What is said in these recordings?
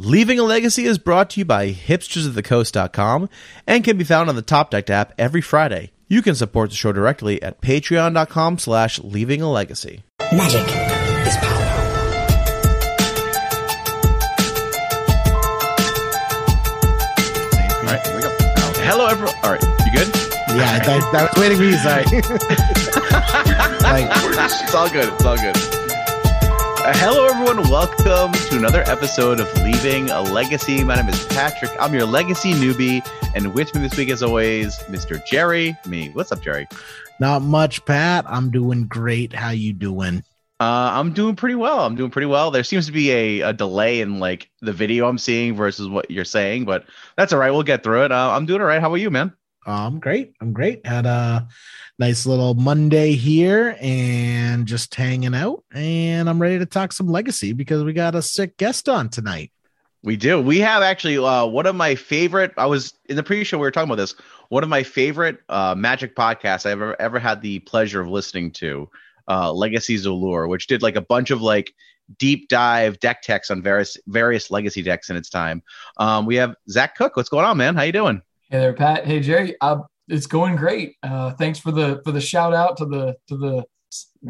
Leaving a Legacy is brought to you by hipstersofthecoast.com and can be found on the Top Deck app every Friday. You can support the show directly at patreon.com slash leaving a legacy. Magic is power. All right, here we go. Hello, everyone. All right, you good? Yeah, that, that was waiting for you. Sorry. like, it's all good. It's all good. Hello, everyone. Welcome to another episode of Leaving a Legacy. My name is Patrick. I'm your legacy newbie, and with me this week, as always, Mr. Jerry. Me. What's up, Jerry? not much, Pat. I'm doing great. How you doing? Uh, I'm doing pretty well. I'm doing pretty well. There seems to be a, a delay in like the video I'm seeing versus what you're saying, but that's all right. We'll get through it. Uh, I'm doing all right. How about you, man? I'm great. I'm great. Had a nice little Monday here and just hanging out. And I'm ready to talk some legacy because we got a sick guest on tonight. We do. We have actually uh, one of my favorite. I was in the pre-show. We were talking about this. One of my favorite uh, Magic podcasts I've ever ever had the pleasure of listening to, uh, Legacy's Allure, which did like a bunch of like deep dive deck techs on various various Legacy decks in its time. Um, we have Zach Koch. What's going on, man? How you doing? Hey there, Pat. Hey Jerry. Uh, it's going great. Uh, thanks for the for the shout out to the to the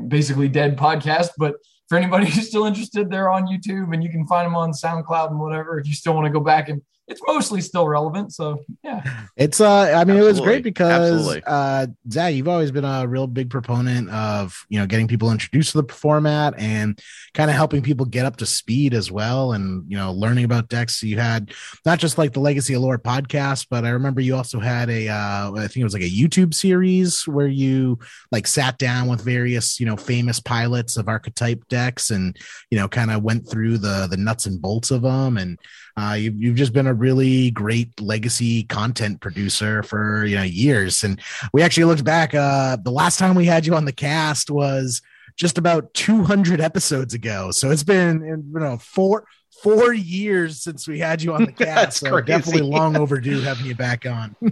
basically dead podcast. But for anybody who's still interested, they're on YouTube and you can find them on SoundCloud and whatever. If you still want to go back and it's mostly still relevant. So yeah, It's uh I mean it was great because Absolutely. uh Zach, you've always been a real big proponent of you know getting people introduced to the format and kind of helping people get up to speed as well and you know learning about decks. You had not just like the Legacy Allure podcast, but I remember you also had a uh I think it was like a YouTube series where you like sat down with various, you know, famous pilots of archetype decks and you know kind of went through the the nuts and bolts of them and uh, you've, you've just been a really great legacy content producer for you know years, and we actually looked back. Uh, the last time we had you on the cast was just about 200 episodes ago. So it's been you know four four years since we had you on the cast. so crazy. definitely long overdue having you back on.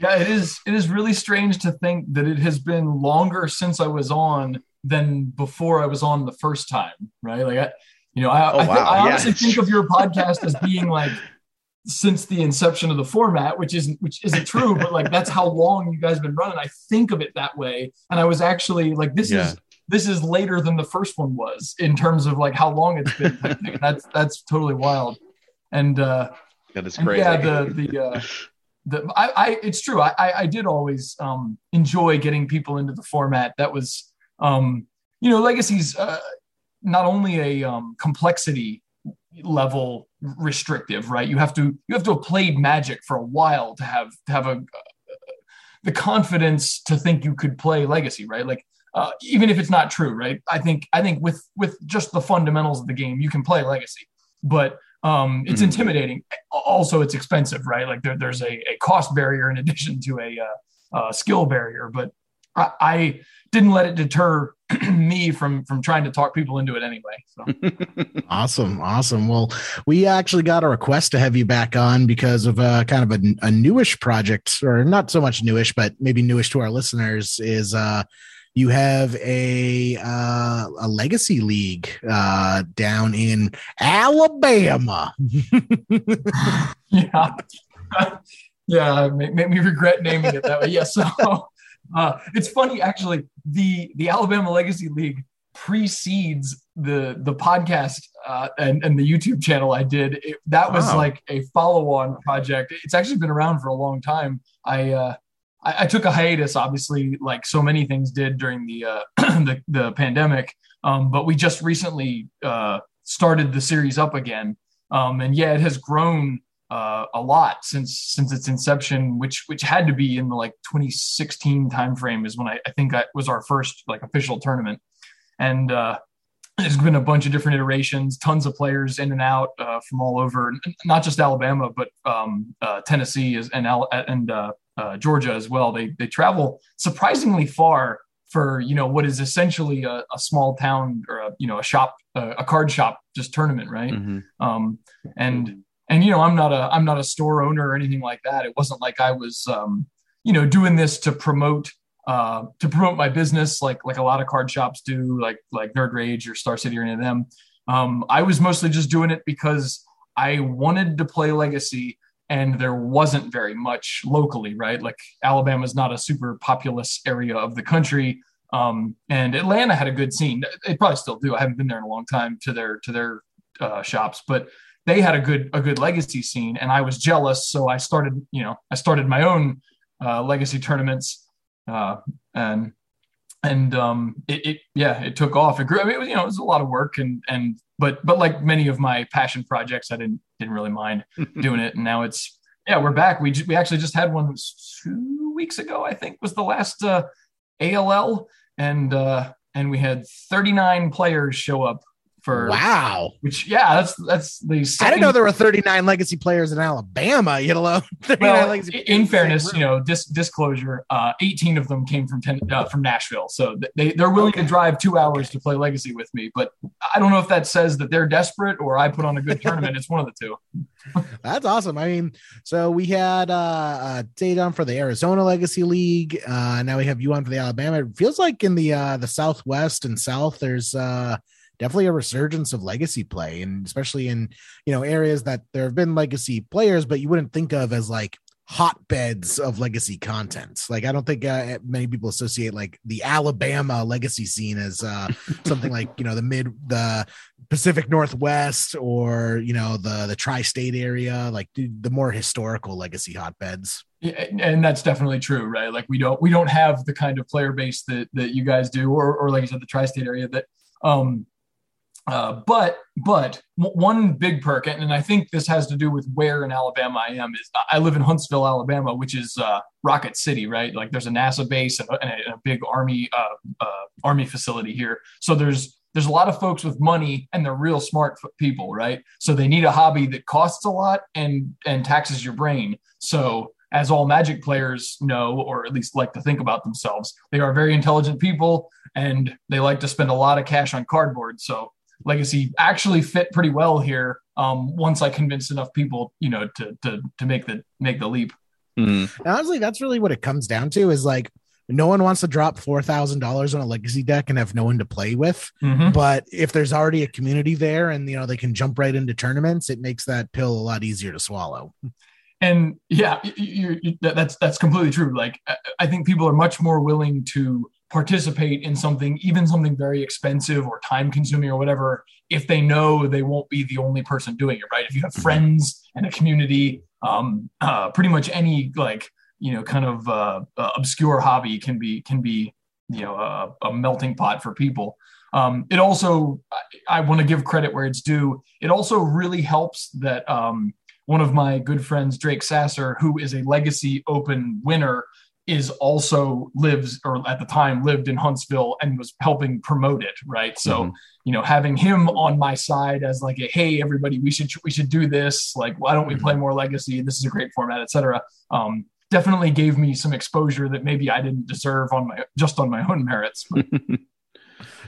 yeah. It is. It is really strange to think that it has been longer since I was on than before I was on the first time. Right? Like I, you know, I, Oh, I, thi- wow. I Yeah. honestly think of your podcast as being like since the inception of the format, which isn't which isn't true, but like that's how long you guys have been running. I think of it that way, and I was actually like, this Yeah. is this is later than the first one was in terms of like how long it's been. That's that's totally wild, and uh, That is crazy. yeah, the the uh, the I, I it's true. I I, I did always um, enjoy getting people into the format. That was um, you know, legacies uh, not only a um, complexity level restrictive, right? You have to you have to have played Magic for a while to have to have a uh, the confidence to think you could play Legacy, right? Like uh, even if it's not true, right? I think I think with with just the fundamentals of the game, you can play Legacy, but um, it's Mhm. intimidating. Also, it's expensive, right? Like there, there's a, a cost barrier in addition to a uh, uh, skill barrier. But I, I didn't let it deter me from from trying to talk people into it anyway. So Awesome, awesome. Well, we actually got a request to have you back on because of a kind of a, a newish project, or not so much newish, but maybe newish to our listeners. Is uh, you have a uh, a legacy league uh, down in Alabama. yeah, yeah, it made, made me regret naming it that way. Yeah, so uh, it's funny actually. The the Alabama Legacy League precedes the the podcast uh, and and the YouTube channel I did. It, that was Wow. like a follow on project. It's actually been around for a long time. I. Uh, I, I took a hiatus, obviously, like so many things did during the uh, the, the pandemic. Um, but we just recently uh, started the series up again, um, and yeah, it has grown uh, a lot since since its inception, which which had to be in the like 2016 timeframe is when I, I think I was our first like official tournament, and uh, there's been a bunch of different iterations, tons of players in and out uh, from all over, not just Alabama, but um, uh, Tennessee is, and Al- and uh, uh, Georgia as well. They they travel surprisingly far for you know what is essentially a, a small town or a you know a shop a, a card shop just tournament, right? Mhm. um, and and you know i'm not a i'm not a store owner or anything like that it wasn't like i was um, you know doing this to promote uh, to promote my business like like a lot of card shops do like like nerd rage or star city or any of them um, i was mostly just doing it because I wanted to play Legacy, and there wasn't very much locally, right? Like Alabama is not a super populous area of the country. Um, and Atlanta had a good scene. They probably still do. I haven't been there in a long time to their to their uh, shops, but they had a good a good legacy scene, and I was jealous. So I started, you know, I started my own uh, legacy tournaments, uh, and and um, it, it, yeah, it took off. It grew. I mean, it was, you know, it was a lot of work, and and but but like many of my passion projects, I didn't didn't really mind doing it, and now it's yeah, we're back. We we actually just had one two weeks ago, I think, was the last uh, ALL, and uh, and we had 39 players show up for wow. Which yeah, that's that's the. Second, I didn't know there were 39 legacy players in Alabama. You know, well, in fairness, you know, dis- disclosure, uh, 18 of them came from ten, uh, from Nashville, so they they're willing okay. to drive two hours okay. to play legacy with me. But I don't know if that says that they're desperate or I put on a good tournament. it's one of the two. That's awesome. I mean, so we had uh, uh for the Arizona Legacy League. Uh, now we have you on for the Alabama. It feels like in the uh, the Southwest and South, there's uh definitely a resurgence of legacy play, and especially in you know areas that there have been legacy players, but you wouldn't think of as like hotbeds of legacy content. Like I don't think uh, many people associate like the Alabama legacy scene as uh, something like you know the mid the Pacific Northwest or you know the the tri-state area, like the, more historical legacy hotbeds. Yeah, and that's definitely true, right? Like we don't we don't have the kind of player base that that you guys do, or or like you said, the tri-state area that um uh, but but one big perk, and I think this has to do with where in Alabama I am. Is I live in Huntsville, Alabama, which is uh, Rocket City, right? Like there's a NASA base and a, and a big army uh, uh, army facility here. So there's there's a lot of folks with money and they're real smart people, right? So they need a hobby that costs a lot and and taxes your brain. So as all Magic players know, or at least like to think about themselves, they are very intelligent people and they like to spend a lot of cash on cardboard. So legacy actually fit pretty well here um, once I convinced enough people, you know, to to to make the make the leap. Mm. Honestly, that's really what it comes down to. Is like no one wants to drop four thousand dollars on a legacy deck and have no one to play with. Mm-hmm. But if there's already a community there and you know they can jump right into tournaments, it makes that pill a lot easier to swallow. And yeah, you, you, that's that's completely true. Like I think people are much more willing to participate in something, even something very expensive or time consuming or whatever, if they know they won't be the only person doing it, right? If you have mm-hmm. friends and a community, um, uh, pretty much any like, you know, kind of uh, uh, obscure hobby can be, can be, you know, a, a melting pot for people. Um, it also, I, I want to give credit where it's due. It also really helps that um, one of my good friends, Drake Sasser, who is a legacy open winner, is also lives or at the time lived in Huntsville and was helping promote it, right? So, mm-hmm. you know, having him on my side as like a hey everybody, we should we should do this. Like, why don't we play mm-hmm. more legacy? This is a great format, etc. Um, definitely gave me some exposure that maybe I didn't deserve on my just on my own merits.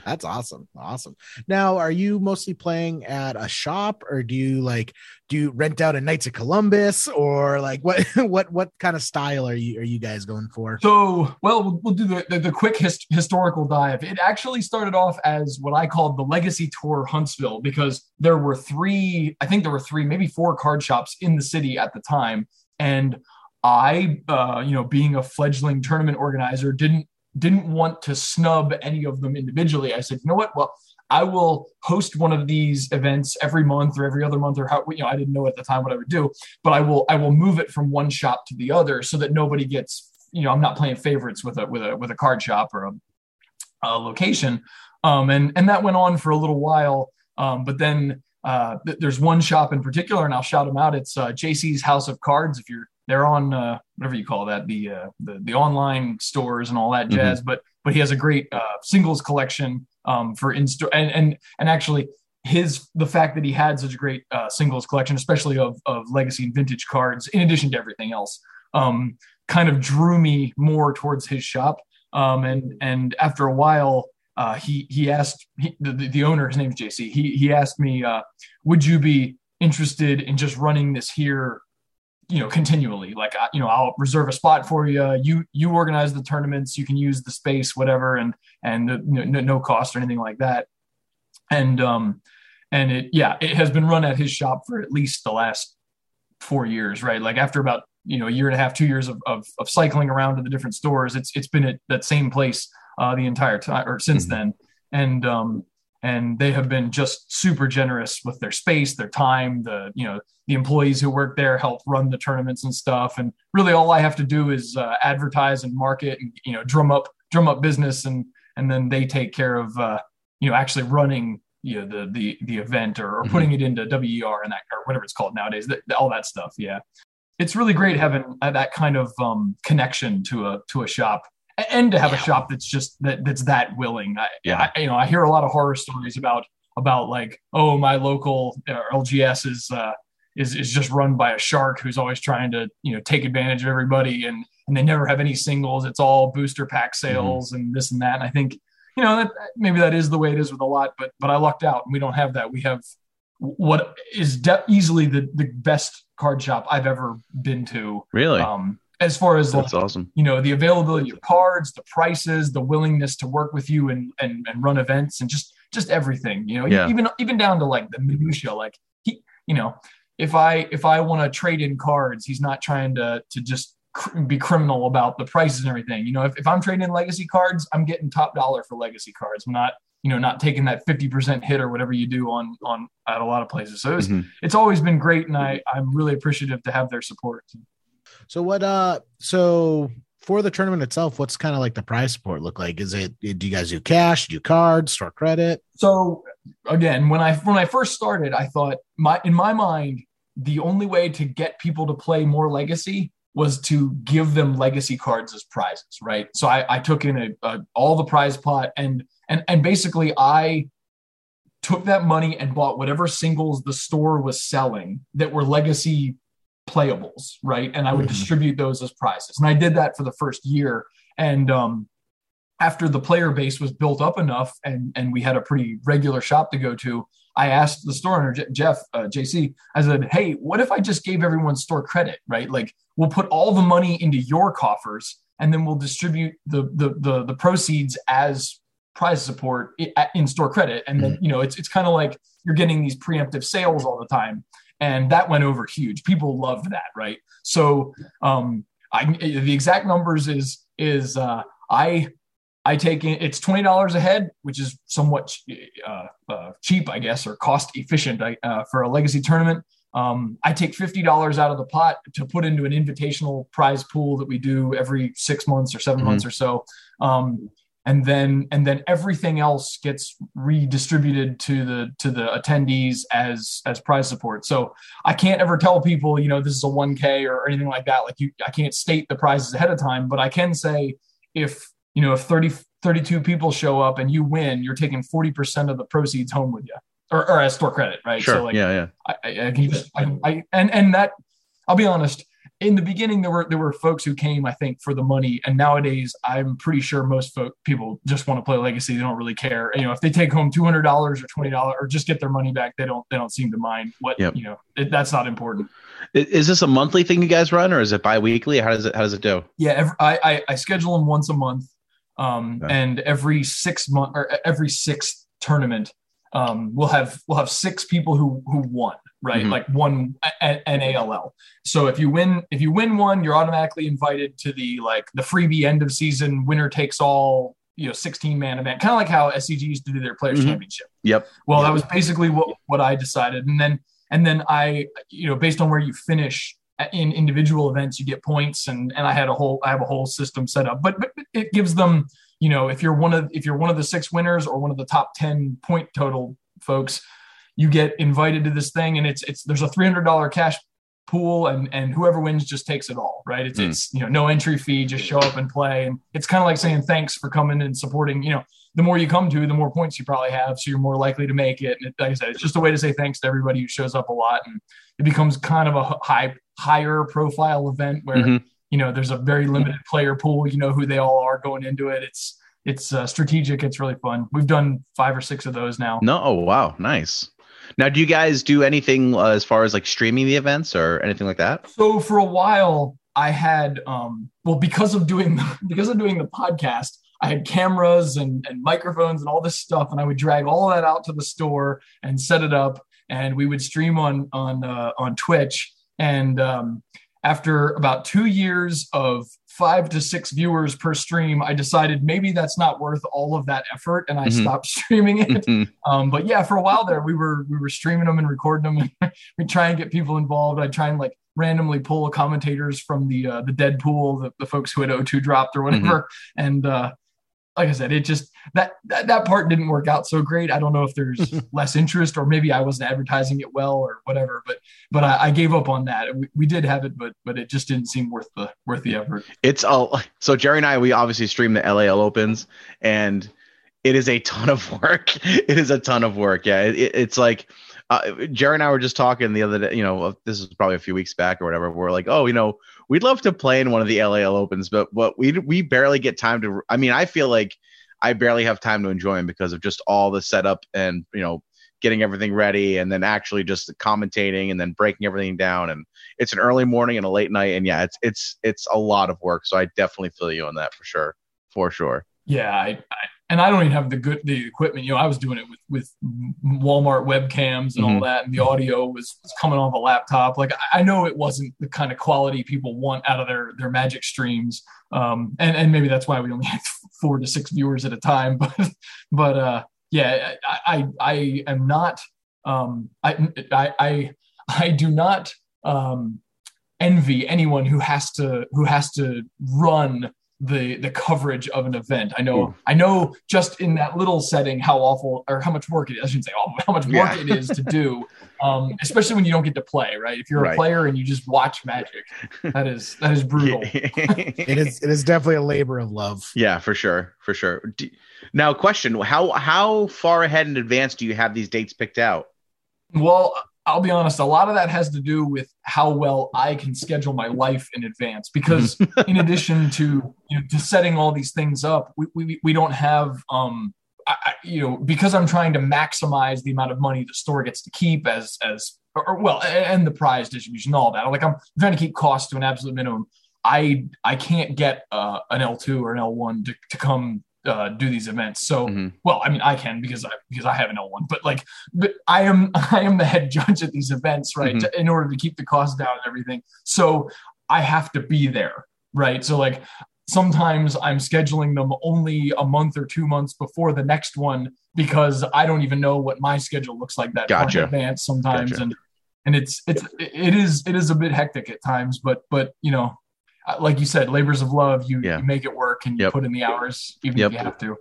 That's awesome. Awesome. Now, are you mostly playing at a shop or do you like do you rent out a Knights of Columbus or like what what what kind of style are you are you guys going for? So, well, we'll, we'll do the, the, the quick hist- historical dive. It actually started off as what I called the Legacy Tour Huntsville because there were three, I think there were three, maybe four card shops in the city at the time and I, uh, you know, being a fledgling tournament organizer, didn't didn't want to snub any of them individually. I said, you know what? Well, I will host one of these events every month or every other month or how you know I didn't know at the time what I would do, but I will I will move it from one shop to the other so that nobody gets you know I'm not playing favorites with a with a with a card shop or a, a location, um, and and that went on for a little while, um, but then uh, th- there's one shop in particular, and I'll shout them out. It's uh, JC's House of Cards. If you're they're on uh, whatever you call that, the, uh, the the online stores and all that mm-hmm. jazz. Mm-hmm. But but he has a great uh, singles collection um, for in store, and and and actually his the fact that he had such a great uh, singles collection, especially of of legacy and vintage cards, in addition to everything else, um, kind of drew me more towards his shop. Um, and and after a while, uh, he he asked he, the, the owner, his name's JC. He he asked me, uh, would you be interested in just running this here you know continually. Like you know i'll reserve a spot for you. You you organize the tournaments. You can use the space whatever and and no, no cost or anything like that. And um and it yeah it has been run at his shop for at least the last four years right? Like after about you know a year and a half two years of, of, of cycling around to the different stores it's it's been at that same place uh, the entire time or since Mhm. then. And um and they have been just super generous with their space their time the you know the employees who work there help run the tournaments and stuff. And really all i have to do is uh, advertise and market and you know drum up drum up business and and then they take care of uh you know actually running you know the the the event or, or Mhm. putting it into WER and that or whatever it's called nowadays that, all that stuff. Yeah. It's really great having uh, that kind of um connection to a to a shop and to have a shop that's just that that's that willing. I, Yeah. I you know i hear a lot of horror stories about about like oh my local uh, lgs is uh is is just run by a shark who's always trying to you know take advantage of everybody and and they never have any singles. It's all booster pack sales and this and that. And i think you know that maybe that is the way it is with a lot but but i lucked out and we don't have that. We have what is de- easily the the best card shop i've ever been to. Really? um as far as like, That's awesome. you know the availability of cards the prices the willingness to work with you and and, and run events and just just everything you know Yeah. even even down to like the minutia like he you know if i if i want to trade in cards he's not trying to to just cr- be criminal about the prices and everything you know if, if i'm trading in legacy cards i'm getting top dollar for legacy cards i'm not you know not taking that 50% hit or whatever you do on on at a lot of places so it's, Mhm. it's always been great and i i'm really appreciative to have their support So what? Uh, so for the tournament itself, what's kind of like the prize support look like? Is it? Do you guys do cash? Do cards? Store credit? so again when i when i first started i thought my in my mind the only way to get people to play more legacy was to give them legacy cards as prizes right so i, I took in a, a, all the prize pot and and and basically i took that money and bought whatever singles the store was selling that were legacy playables right? And i would Mhm. distribute those as prizes. And i did that for the first year. And um after the player base was built up enough and and we had a pretty regular shop to go to i asked the store owner jeff uh, jc i said hey what if i just gave everyone store credit right? Like we'll put all the money into your coffers and then we'll distribute the the the, the proceeds as prize support in store credit. And then you know it's it's kind of like you're getting these preemptive sales all the time and that went over huge people loved that right so um i the exact numbers is is uh i I take in it's twenty dollars a head, which is somewhat uh, uh, cheap, I guess, or cost efficient uh, for a legacy tournament. Um, I take fifty dollars out of the pot to put into an invitational prize pool that we do every six months or 7 Mhm. months or so, um, and then and then everything else gets redistributed to the to the attendees as as prize support. So I can't ever tell people, you know, this is a one k or anything like that. Like you, I can't state the prizes ahead of time, but I can say if you know if 30 32 people show up and you win you're taking 40% of the proceeds home with you or, or as store credit right Sure. so like yeah, yeah. I, I, I can just I, I and and that i'll be honest in the beginning there were there were folks who came i think for the money and nowadays i'm pretty sure most folk people just want to play legacy they don't really care you know if they take home $200 or $20 or just get their money back they don't they don't seem to mind what Yep. you know it, that's not important Is this a monthly thing you guys run, or is it bi-weekly? How does it How does it do? Yeah, every, I, I I schedule them once a month, um, Okay. and every six month or every sixth tournament, um, we'll have we'll have six people who who won, right? Mhm. Like one an ALL. So if you win if you win one, you're automatically invited to the like the freebie end of season winner takes all you know 16 man event, kind of like how SCG used to do their players Mhm. championship. Yep. Well, that was basically what what I decided, and then and then I, you know, based on where you finish in individual events, you get points, and and I had a whole I have a whole system set up, but but it gives them, you know, if you're one of if you're one of the six winners or one of the top ten point total folks, you get invited to this thing, and it's it's there's a three hundred dollar cash pool and and whoever wins just takes it all right it's Mm. it's you know no entry fee just show up and play and it's kind of like saying thanks for coming and supporting you know the more you come to, the more points you probably have. So you're more likely to make it. And it, like I said, it's just a way to say thanks to everybody who shows up a lot. And it becomes kind of a high, higher profile event where, Mhm. you know, there's a very limited player pool. You know who they all are going into it. It's, it's uh, strategic. It's really fun. We've done five or six of those now. No. Oh, wow. Nice. Now, do you guys do anything uh, as far as like streaming the events or anything like that? So for a while, I had, um, well, because of doing because of doing the podcast, I had cameras and, and microphones and all this stuff, and I would drag all that out to the store and set it up, and we would stream on on uh, on Twitch. And um, after about two years of five to six viewers per stream, I decided maybe that's not worth all of that effort, and I Mhm. stopped streaming it. Mhm. Um, but yeah, for a while there, we were we were streaming them and recording them. And we try and get people involved. I try and like randomly pull commentators from the uh, the Deadpool, the, the folks who had O2 dropped or whatever. And uh, like I said, it just that, that that part didn't work out so great. I don't know if there's less interest or maybe I wasn't advertising it well or whatever. But but I, I gave up on that. We, we did have it, but but it just didn't seem worth the worth the effort. It's all so Jerry and I we obviously stream the LAL Opens and it is a ton of work. It is a ton of work. Yeah, it, it- it's like uh, Jerry and I were just talking the other day. You know, this is probably a few weeks back or whatever. We're like, oh, you know, we'd love to play in one of the LAL Opens, but what we we barely get time to. I mean, I feel like I barely have time to enjoy them because of just all the setup and you know getting everything ready and then actually just commentating and then breaking everything down and it's an early morning and a late night and yeah it's it's it's a lot of work so i definitely feel you on that for sure for sure Yeah, I, I and I don't even have the good the equipment. You know, I was doing it with with Walmart webcams and all Mhm. that, and the audio was, was coming off a laptop. Like I, I know it wasn't the kind of quality people want out of their their magic streams, um, and and maybe that's why we only had four to six viewers at a time. But but uh, yeah, I I, I am not um, I I I, I do not um, envy anyone who has to who has to run the the coverage of an event. I know Ooh. I know just in that little setting how awful or how much work it is. I shouldn't say awful, how much work Yeah. it is to do. Um, especially when you don't get to play, right? If you're Right. a player and you just watch magic, that is that is brutal. It is it is definitely a labor of love. yeah for sure for sure D- now question how how far ahead in advance do you have these dates picked out Well, I'll be honest, a lot of that has to do with how well I can schedule my life in advance because in addition to you know to setting all these things up, we we, we don't have um I, I, you know because I'm trying to maximize the amount of money the store gets to keep as as or, well and the prize distribution all that like I'm trying to keep costs to an absolute minimum. I I can't get uh, an L2 or an L1 to, to come uh, do these events. So Mhm. well, I mean I can because I because I have an L1, but like but I am I am the head judge at these events, right? Mhm. to- in order to keep the costs down and everything. So I have to be there, right? So like sometimes I'm scheduling them only a month or two months before the next one because I don't even know what my schedule looks like that far in advance sometimes, Gotcha. and and it's it's it is it is a bit hectic at times, but but you know. Uh, Like you said, labors of love. You, Yeah. you make it work and you Yep. put in the hours, even Yep. if you have to.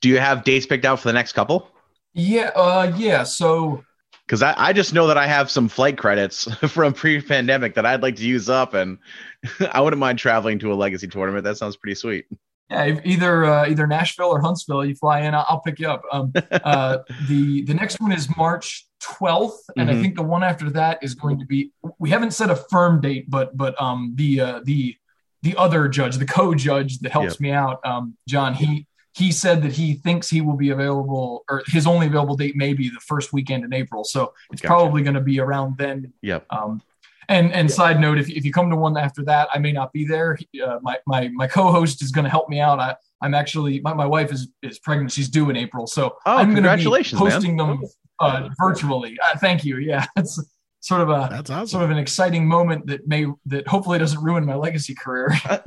do you have dates picked out for the next couple Yeah, uh, yeah. So because I, I just know that I have some flight credits from pre-pandemic that I'd like to use up, and I wouldn't mind traveling to a legacy tournament. That sounds pretty sweet. Yeah, either uh, either Nashville or Huntsville, you fly in, I'll, I'll pick you up. Um, uh, the the next one is March 12th, and I Mhm. think the one after that is going to be. We haven't set a firm date, but but um the uh, the the other judge, the co-judge that helps Yep. me out, um, John, he he said that he thinks he will be available, or his only available date may be the first weekend in April. So it's Gotcha. probably going to be around then. Yep. Um, and and side note, if, if you come to one after that, I may not be there. Uh, my my my co-host is going to help me out. I I'm actually my, my wife is is pregnant. She's due in April, so Oh, I'm gonna be congratulations, man. hosting them uh, virtually. Uh, thank you. Yeah, it's sort of a That's awesome. sort of an exciting moment that may that hopefully doesn't ruin my legacy career.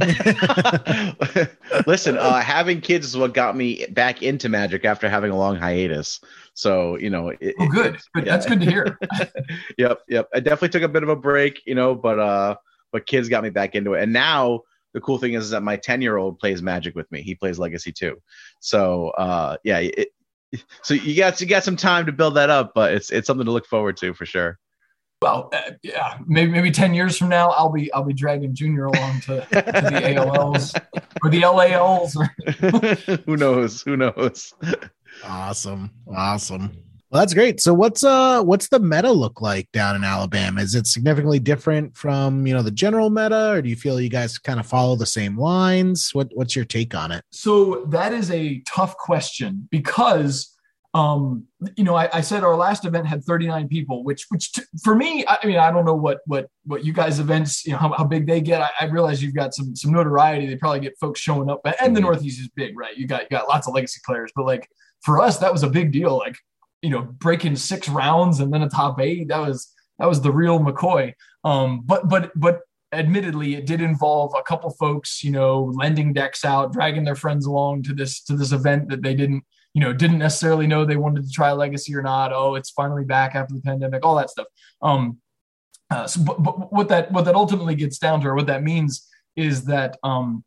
Listen, uh, having kids is what got me back into Magic after having a long hiatus. So you know, it, oh, good. good. yeah. That's good to hear. yep, yep. I definitely took a bit of a break, you know, but uh, but kids got me back into it, and now the cool thing is, that my ten year old plays Magic with me. He plays Legacy too. So uh, yeah, it, so you got you got some time to build that up, but it's it's something to look forward to for sure. Well, uh, yeah, maybe maybe ten years from now, I'll be I'll be dragging Junior along to, to the AOLs or the LALs. Or, Who knows? Who knows? Awesome. Awesome. Well, that's great. So what's uh what's the meta look like down in Alabama? Is it significantly different from, you know, the general meta or do you feel you guys kind of follow the same lines? What what's your take on it? so that is a tough question because um, you know, I, I, said our last event had 39 people, which, which t- for me, I, I, mean, I don't know what, what, what you guys events, you know, how, how big they get. I, I, realize you've got some, some notoriety. They probably get folks showing up and the mm-hmm. Northeast is big, right? You got, you got lots of legacy players, but like for us, that was a big deal. Like, you know, breaking six rounds and then a top eight, that was, that was the real McCoy. Um, but, but, but admittedly it did involve a couple folks you know lending decks out dragging their friends along to this to this event that they didn't you know didn't necessarily know they wanted to try legacy or not. Oh it's finally back after the pandemic all that stuff. Um uh, so but, but what that what that ultimately gets down to or what that means is that um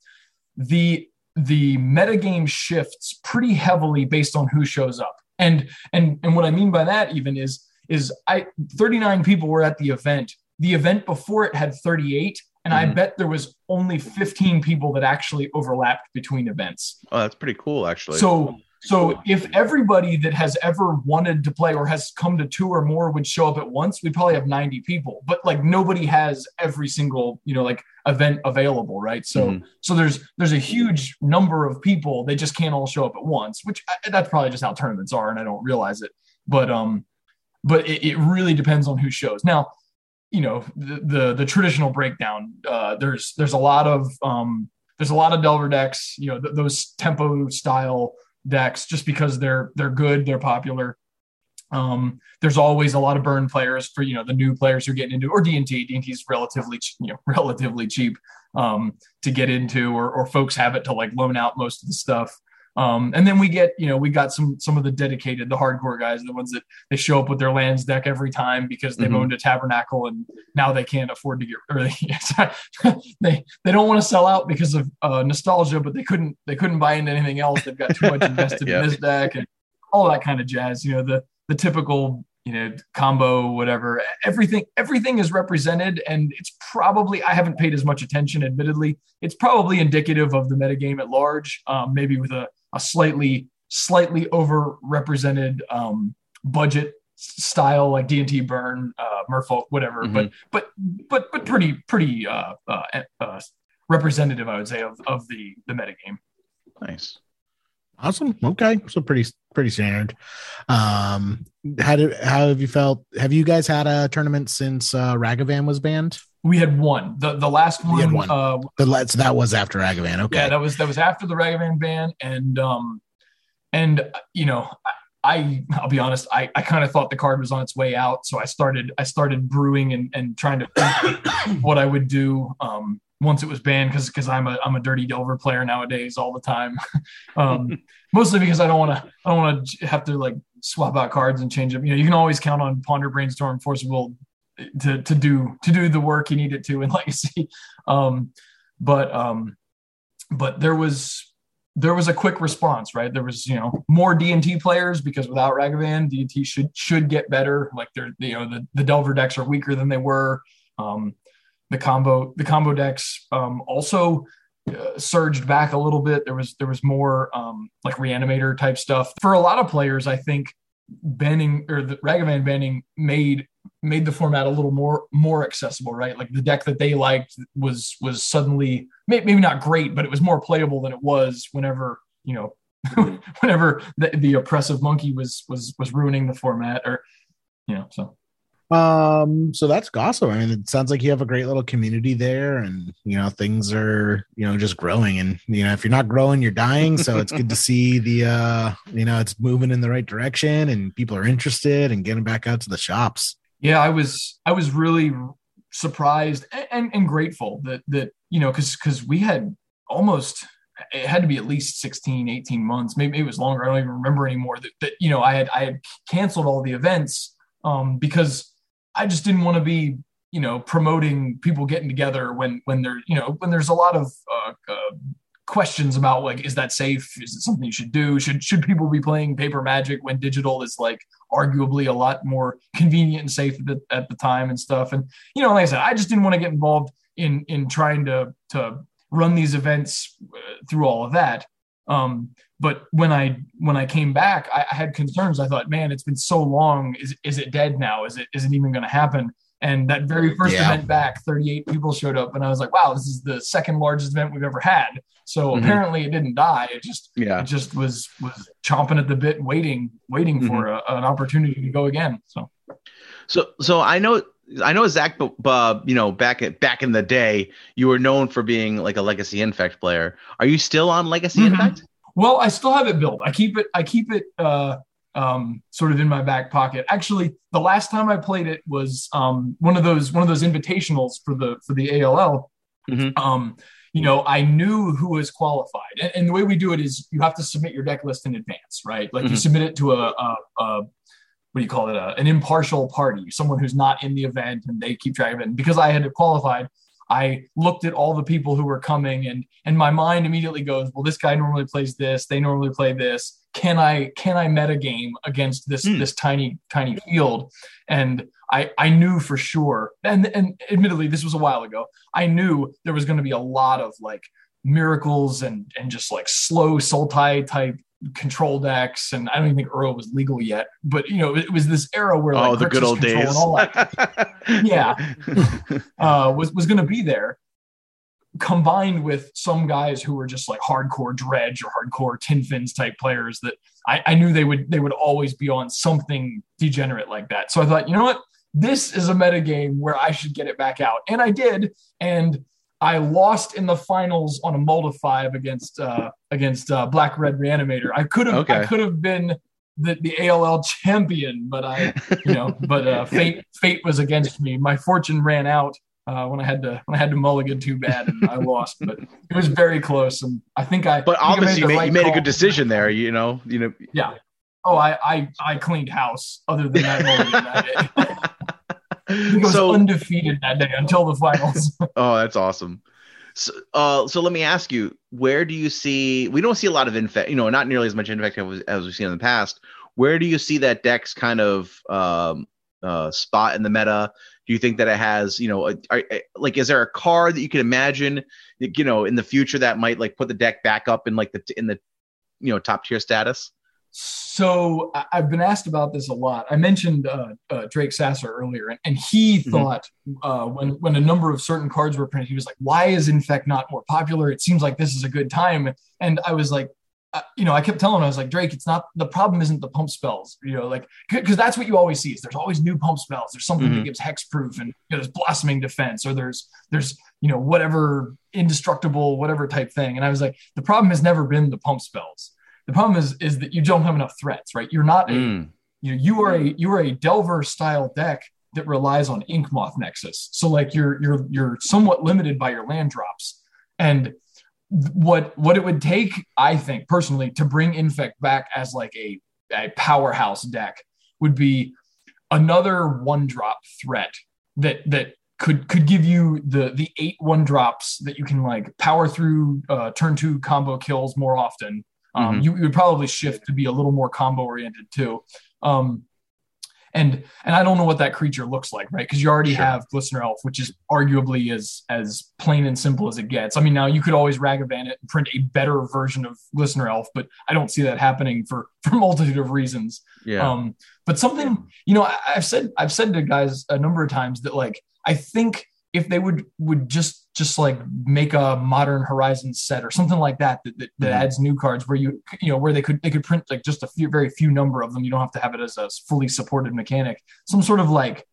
the the metagame shifts pretty heavily based on who shows up and and and what i mean by that even is is i 39 people were at the event the event before it had 38 and mm-hmm. I bet there was only 15 people that actually overlapped between events. Oh, that's pretty cool, actually. So so if everybody that has ever wanted to play or has come to two or more would show up at once, we'd probably have 90 people. But like nobody has every single, you know, like event available, right? So mm-hmm. so there's there's a huge number of people. They just can't all show up at once, which I, that's probably just how tournaments are, and I don't realize it. But um, but it, it really depends on who shows. Now, you know, the the, the traditional breakdown. Uh, there's there's a lot of um, there's a lot of Delver decks. You know, th- those tempo style decks just because they're they're good, they're popular. Um, there's always a lot of burn players for you know the new players who are getting into or D&T. D&T is relatively you know relatively cheap um, to get into, or, or folks have it to like loan out most of the stuff. Um, and then we get, you know, we got some some of the dedicated, the hardcore guys, the ones that they show up with their lands deck every time because they've mm-hmm. owned a tabernacle and now they can't afford to get early. they they don't want to sell out because of uh, nostalgia, but they couldn't they couldn't buy into anything else. They've got too much invested in this deck and all that kind of jazz. You know, the the typical you know combo whatever everything everything is represented and it's probably i haven't paid as much attention admittedly it's probably indicative of the metagame at large um, maybe with a a slightly slightly overrepresented um, budget style like D&T burn uh merfolk whatever mm-hmm. but but but but pretty pretty uh, uh, uh, representative i would say of, of the the metagame. Nice. Awesome. Okay. So pretty pretty standard. Um how did how have you felt have you guys had a tournament since uh ragavan was banned we had one. The the last one. one. Uh, the so that was after Ragavan. Okay. Yeah, that was that was after the Ragavan ban, and um, and you know, I I'll be honest, I I kind of thought the card was on its way out, so I started I started brewing and and trying to think what I would do um once it was banned because because I'm a I'm a dirty Delver player nowadays all the time, um, mostly because I don't want to I don't want to have to like swap out cards and change them. You know, you can always count on Ponder Brainstorm Will to to do to do the work you needed to in legacy. Um but um but there was there was a quick response right? There was you know more D&T players because without ragavan D&T should should get better. Like they're you know the, the delver decks are weaker than they were. Um the combo the combo decks um also uh, surged back a little bit. There was there was more um like reanimator type stuff. For a lot of players i think banning or the ragavan banning made made the format a little more more accessible, right? Like the deck that they liked was was suddenly maybe not great, but it was more playable than it was whenever you know whenever the, the oppressive monkey was was was ruining the format, or you know so. Um, so that's gossip I mean, it sounds like you have a great little community there, and you know things are you know just growing. And you know if you're not growing, you're dying. So it's good to see the uh you know it's moving in the right direction, and people are interested and getting back out to the shops yeah, I was I was really surprised and, and, and grateful that that you know because because we had almost it had to be at least 16 18 months maybe it was longer i don't even remember anymore that, that you know i had i had canceled all the events um, because i just didn't want to be you know promoting people getting together when when there you know when there's a lot of uh, uh, questions about like is that safe is it something you should do should should people be playing paper magic when digital is like arguably a lot more convenient and safe at the, at the time and stuff and you know like i said i just didn't want to get involved in in trying to to run these events uh, through all of that um, but when I when I came back, I, I, had concerns. I thought, man, it's been so long. Is is it dead now? Is it is it even going to happen? And that very first Yeah. event back, 38 people showed up, and I was like, "Wow, this is the second largest event we've ever had." So Mhm. apparently, it didn't die. It just Yeah. it just was was chomping at the bit, waiting, waiting for a, an opportunity to go again. So So so I know I know Zach, but uh, you know back at back in the day, you were known for being like a Legacy Infect player. Are you still on Legacy Mhm. Infect? Well, I still have it built. I keep it. I keep it uh, um, sort of in my back pocket. Actually, the last time I played it was um, one of those one of those invitationals for the for the ALL. Mhm. Um, you know, I knew who was qualified, and, and the way we do it is you have to submit your deck list in advance, right? Like you Mhm. submit it to a, a, a what do you call it? A, an impartial party, someone who's not in the event, and they keep track of it. And because I had it qualified, I looked at all the people who were coming and and my mind immediately goes, well, this guy normally plays this, they normally play this. Can I can I meta game against this Hmm. this tiny tiny field? And I I knew for sure, and and admittedly this was a while ago. I knew there was going to be a lot of like miracles and and just like slow sultai type control decks and I don't even think Earl was legal yet but you know it was this era where like oh, the good old days. and all that Yeah. uh, was was going to be there, combined with some guys who were just like hardcore dredge or hardcore tin fins type players that I, I knew they would they would always be on something degenerate like that. So I thought, you know what, this is a meta game where I should get it back out, and I did, and I lost in the finals on a multi five against uh, against uh, Black Red Reanimator. I could have I could have been the, the ALL champion, but I you know, but uh, fate fate was against me. My fortune ran out uh, when I had to when I had to mulligan too bad, and I lost. But it was very close, and I think I. but think I obviously, you made, right you made a good decision there. You know, you know. Yeah. Oh, I I I cleaned house. Other than that mulligan that day, I think I was So, undefeated that day until the finals. oh, that's awesome. So, uh, so let me ask you, where do you see? We don't see a lot of infect. You know, not nearly as much infect as, as we've seen in the past. Where do you see that deck's kind of um, uh, spot in the meta? Do you think that it has, you know, a, are, like, is there a card that you can imagine, you know, in the future that might like put the deck back up in like the in the, you know, top tier status? So I've been asked about this a lot. I mentioned uh, uh, Drake Sasser earlier, and, and he Mhm. thought uh, when when a number of certain cards were printed, he was like, "Why is Infect not more popular? It seems like this is a good time." And I was like, uh, you know, I kept telling him, I was like, Drake, it's not the problem. Isn't the pump spells? You know, like because that's what you always see is there's always new pump spells. There's something Mhm. that gives hexproof, and you know, there's blossoming defense, or there's there's you know whatever indestructible whatever type thing. And I was like, the problem has never been the pump spells the problem is is that you don't have enough threats right you're not a, Mm. you know, you are a you are a delver style deck that relies on ink moth nexus so like you're you're you're somewhat limited by your land drops and what what it would take i think personally to bring infect back as like a, a powerhouse deck would be another one drop threat that that could could give you the the eight one drops that you can like power through uh, turn two combo kills more often. Um, Mhm. you, you would probably shift to be a little more combo oriented too. Um, and and I don't know what that creature looks like, right? Because you already Sure. have Glistener Elf, which is arguably as as plain and simple as it gets. I mean, now you could always Ragavan it and print a better version of Glistener Elf, but I don't see that happening for for multitude of reasons. Yeah. Um, but something, you know, I, I've said I've said to guys a number of times that like I think if they would would just just like make a modern horizon set or something like that that, that, that Mhm. adds new cards where you you know where they could they could print like just a few very few number of them you don't have to have it as a fully supported mechanic some sort of like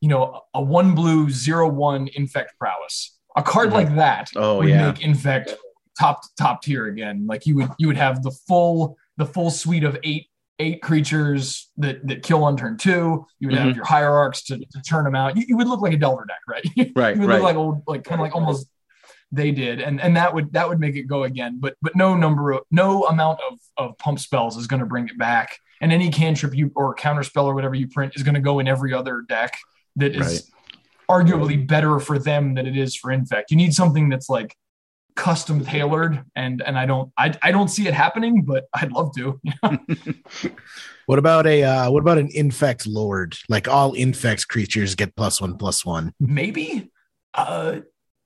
you know a one blue zero one infect prowess a card Mhm. like that oh would yeah. make infect top top tier again like you would you would have the full the full suite of eight eight creatures that that kill on turn two. You would Mhm. have your hierarchs to, to turn them out. You, you would look like a delver deck right? Right. you would Right. look like old like kind of like almost they did. And and that would that would make it go again. But but no number of no amount of of pump spells is going to bring it back. And any cantrip you or counter spell or whatever you print is going to go in every other deck that is arguably better for them than it is for infect. You need something that's like custom tailored and and i don't i, I don't see it happening but i'd love to What about a uh, what about an infect lord? Like all infect creatures get plus one plus one. maybe uh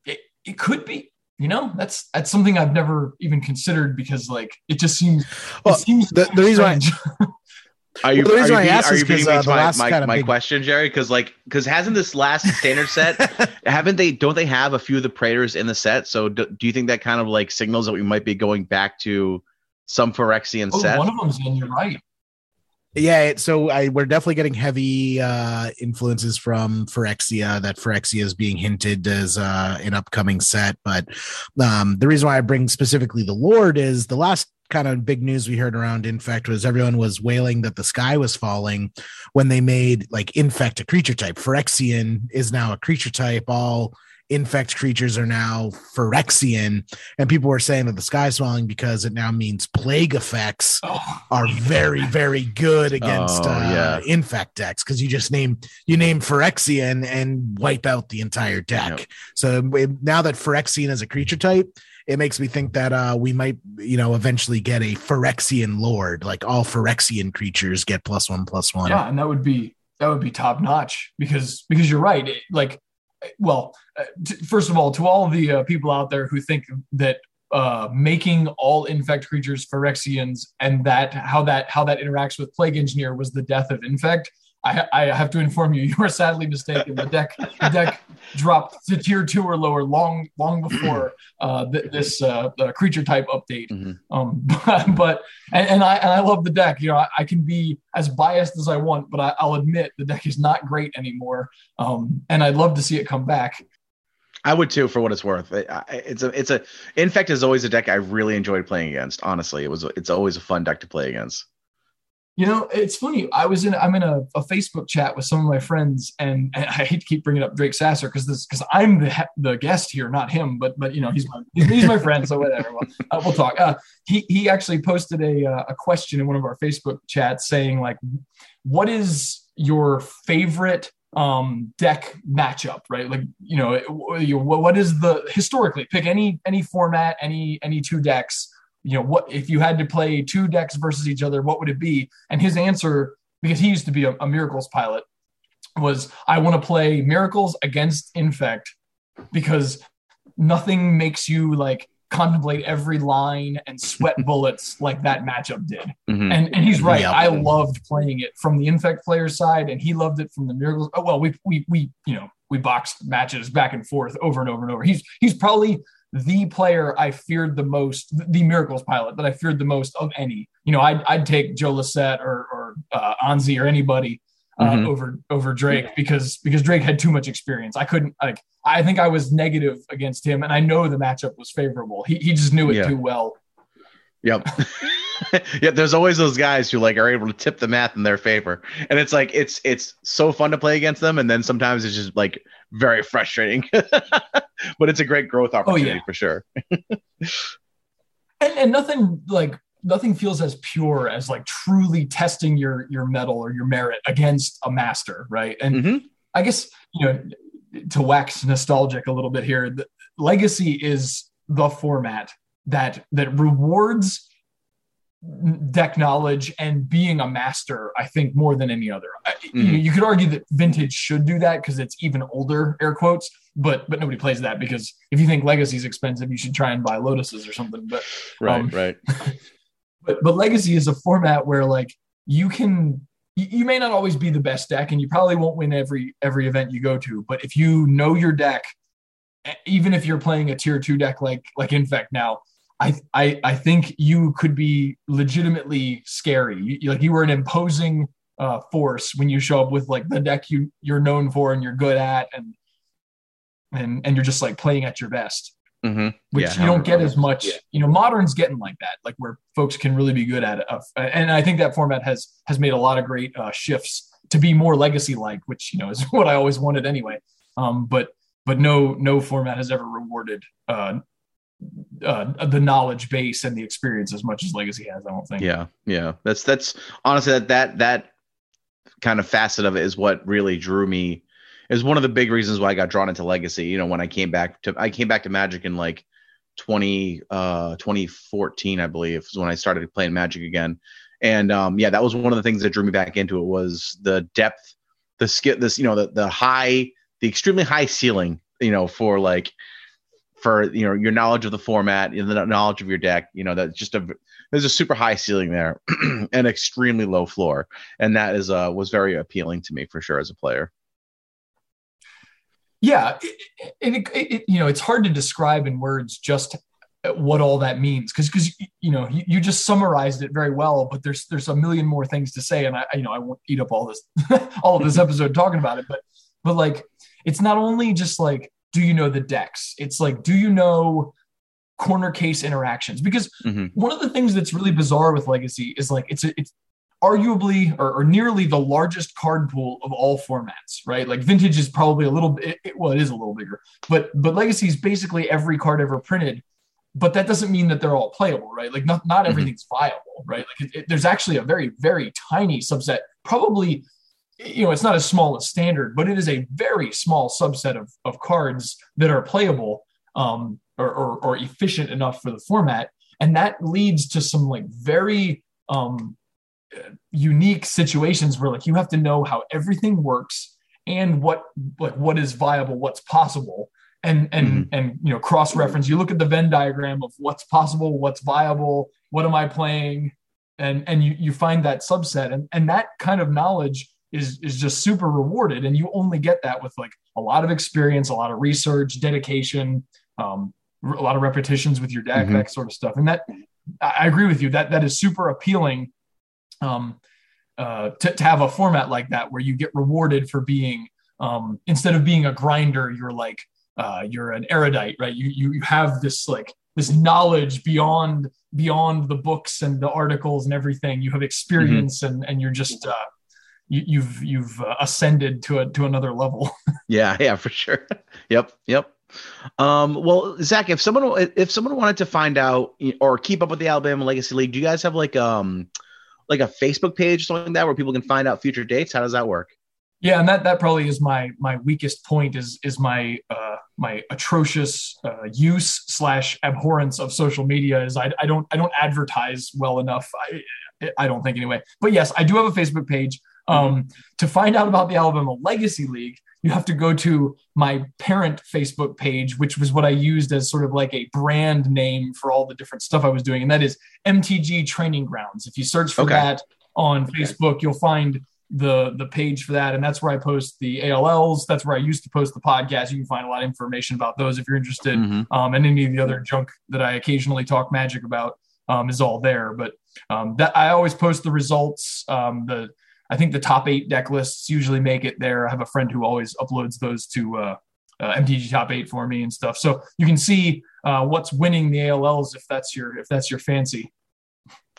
it, it could be you know that's that's something i've never even considered because like it just seems Well, it seems the- the reason why-. Are you, Well, the reason are you, being, asked is you being 'cause, uh, mean to the my, my, my big- question, Jerry? Because like, because hasn't this last standard set haven't they? Don't they have a few of the Praetors in the set? So do, do you think that kind of like signals that we might be going back to some Phyrexian Oh, set? one of them's in. You're right. Yeah, so I we're definitely getting heavy uh influences from Phyrexia. That Phyrexia is being hinted as uh an upcoming set, but um the reason why I bring specifically the Lord is the last kind of big news we heard around Infect was everyone was wailing that the sky was falling when they made like Infect a creature type. Phyrexian is now a creature type. All Infect creatures are now Phyrexian, and people were saying that the sky's falling because it now means plague effects Oh, are very very good against Oh, uh, yeah. infect decks because you just name you name Phyrexian and wipe out the entire deck. Yep. So it- now that Phyrexian is a creature type, it makes me think that uh, we might you know eventually get a Phyrexian Lord, like all Phyrexian creatures get plus one plus one. yeah, and that would be that would be top notch because because you're right. It- like, well, uh, t- first of all, to all the uh, people out there who think that uh, making all infect creatures Phyrexians and that how that how that interacts with Plague Engineer was the death of infect. I, I have to inform you, you are sadly mistaken. The deck the deck dropped to tier two or lower long long before uh, th- this uh, uh, creature type update. Mhm. Um, but, but and, and I and I love the deck. You know, I, I can be as biased as I want, but I, I'll admit the deck is not great anymore. Um, and I'd love to see it come back. I would too, for what it's worth. It, it's a, it's a. Infect is always a deck I really enjoyed playing against. Honestly, it was. It's always a fun deck to play against. You know, it's funny. I was in I'm in a, a Facebook chat with some of my friends, and, and I hate to keep bringing up Drake Sasser because this because I'm the the guest here, not him. But but you know he's my he's, my friend, so whatever. We'll, uh, we'll talk. Uh, he he actually posted a uh, a question in one of our Facebook chats saying like, what is your favorite um deck matchup right like you know what is the historically pick any any format any any two decks you know what if you had to play two decks versus each other what would it be? And his answer because he used to be a, a miracles pilot was i want to play miracles against infect because nothing makes you like contemplate every line and sweat bullets like that matchup did. Mhm. and and he's right. Yeah. i loved playing it from the infect player side and he loved it from the miracles. Oh well we we we you know we boxed matches back and forth over and over and over. He's he's probably the player I feared the most, the Miracles pilot that I feared the most of any. You know, I'd, I'd take Joe Lossett or, or uh, Anzi or anybody uh, Mhm. over over Drake because because Drake had too much experience. I couldn't like. I think I was negative against him, and I know the matchup was favorable. He he just knew it Yeah. too well. Yep. yeah, there's always those guys who like are able to tip the math in their favor. And it's like it's it's so fun to play against them and then sometimes it's just like very frustrating. but it's a great growth opportunity yeah. for sure. and, and nothing like nothing feels as pure as like truly testing your your metal or your merit against a master right and Mhm. i guess you know to wax nostalgic a little bit here the, legacy is the format that that rewards deck knowledge and being a master i think more than any other I, you, could argue that vintage should do that because it's even older air quotes but but nobody plays that because if you think legacy is expensive you should try and buy lotuses or something but Right, Um, right. but but legacy is a format where like you can you, may not always be the best deck and you probably won't win every every event you go to but if you know your deck even if you're playing a tier two deck like like infect now i i, I think you could be legitimately scary you, like you were an imposing uh, force when you show up with like the deck you you're known for and you're good at and and and you're just like playing at your best hmm which Yeah, you don't get as much. yeah. You know, modern's getting like that, like where folks can really be good at it. Uh, and I think that format has has made a lot of great uh, shifts to be more legacy like, which you know is what I always wanted anyway. Um, but but no no format has ever rewarded uh, uh, the knowledge base and the experience as much as legacy has. I don't think. Yeah, yeah. That's that's honestly that that that kind of facet of it is what really drew me. Is one of the big reasons why I got drawn into Legacy. You know, when I came back to I came back to Magic in like 20 uh 2014, I believe, is when I started playing Magic again. And um yeah, that was one of the things that drew me back into it was the depth, the skill this, you know, the the high, the extremely high ceiling, you know, for like for you know your knowledge of the format and the knowledge of your deck you know that's just a there's a super high ceiling there and extremely low floor, and that is uh was very appealing to me for sure as a player. Yeah, it, it, it, you know, it's hard to describe in words just what all that means. Because because you know you, you, just summarized it very well but there's there's a million more things to say. And i you know i won't eat up all this all of this episode talking about it but but like it's not only just like do you know the decks it's like do you know corner case interactions because mm-hmm. one of the things that's really bizarre with legacy is like it's a, it's arguably or, or, nearly the largest card pool of all formats right like vintage is probably a little bit it, well it is a little bigger but but legacy is basically every card ever printed but that doesn't mean that they're all playable, right? Like not not mm-hmm. everything's mm-hmm. viable, right? Like it, it, there's actually a very very tiny subset, probably you know it's not as small as standard, but it is a very small subset of of cards that are playable um, or, or, or efficient enough for the format, and that leads to some like very um, unique situations where like you have to know how everything works and what like what is viable, what's possible. And and mm-hmm. and you know cross reference you look at the venn diagram of what's possible what's viable what am i playing? And and you you find that subset. And and that kind of knowledge is is just super rewarded and you only get that with like a lot of experience a lot of research dedication um, a lot of repetitions with your deck mm-hmm. that sort of stuff and that i agree with you that that is super appealing um, uh, to, to have a format like that where you get rewarded for being um, instead of being a grinder you're like uh, you're an erudite, right? You, you you have this like this knowledge beyond beyond the books and the articles and everything. You have experience, mm-hmm. and and you're just uh, you, you've you've uh, ascended to a to another level. yeah, yeah, for sure. yep, yep. Um, well, Zach, if someone if someone wanted to find out or keep up with the Alabama Legacy League, do you guys have like um like a Facebook page or something like that where people can find out future dates? How does that work? Yeah, and that that probably is my my weakest point is is my uh, my atrocious uh, use slash abhorrence of social media is I, I don't I don't advertise well enough. I I don't think anyway. But yes, I do have a Facebook page. Um, mm-hmm. To find out about the Alabama Legacy League, you have to go to my parent Facebook page, which was what I used as sort of like a brand name for all the different stuff I was doing, and that is MTG Training Grounds. If you search for okay. that on Facebook, you'll find the the page for that and that's where i post the alls that's where i used to post the podcast you can find a lot of information about those if you're interested mm-hmm. um, and any of the other junk that i occasionally talk magic about um, is all there but um, that i always post the results um, the i think the top eight deck lists usually make it there i have a friend who always uploads those to uh, uh, mtg top eight for me and stuff so you can see uh, what's winning the alls if that's your if that's your fancy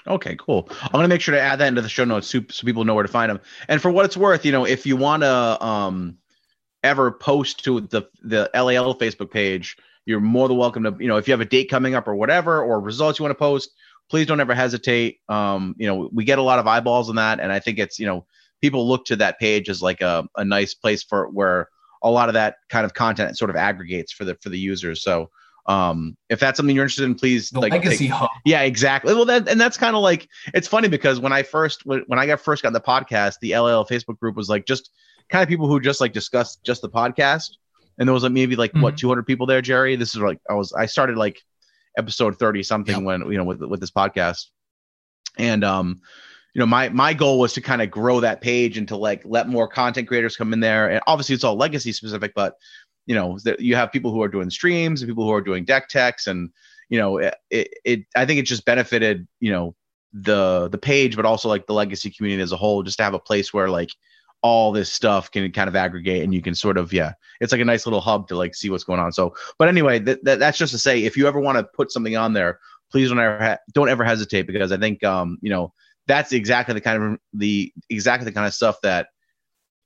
Okay, cool. I'm gonna make sure to add that into the show notes so, people know where to find them. And for what it's worth, you know, if you want to um, ever post to the the LAL Facebook page, you're more than welcome to. You know, if you have a date coming up or whatever, or results you want to post, please don't ever hesitate. Um, you know, we get a lot of eyeballs on that, and I think it's you know people look to that page as like a, a nice place for where a lot of that kind of content sort of aggregates for the for the users. So um if that's something you're interested in please the like legacy take, hub yeah exactly well that and that's kind of like it's funny because when i first when, i got first got the podcast the ll facebook group was like just kind of people who just like discussed just the podcast and there was like maybe like mm-hmm. what 200 people there jerry this is like i was i started like episode 30 something yep. when you know with with this podcast and um you know my my goal was to kind of grow that page and to like let more content creators come in there and obviously it's all legacy specific but you know that you have people who are doing streams and people who are doing deck techs and you know it, it, it i think it just benefited you know the the page but also like the legacy community as a whole just to have a place where like all this stuff can kind of aggregate and you can sort of yeah it's like a nice little hub to like see what's going on so but anyway that, that that's just to say if you ever want to put something on there please don't ever ha- don't ever hesitate because i think um you know that's exactly the kind of the exactly the kind of stuff that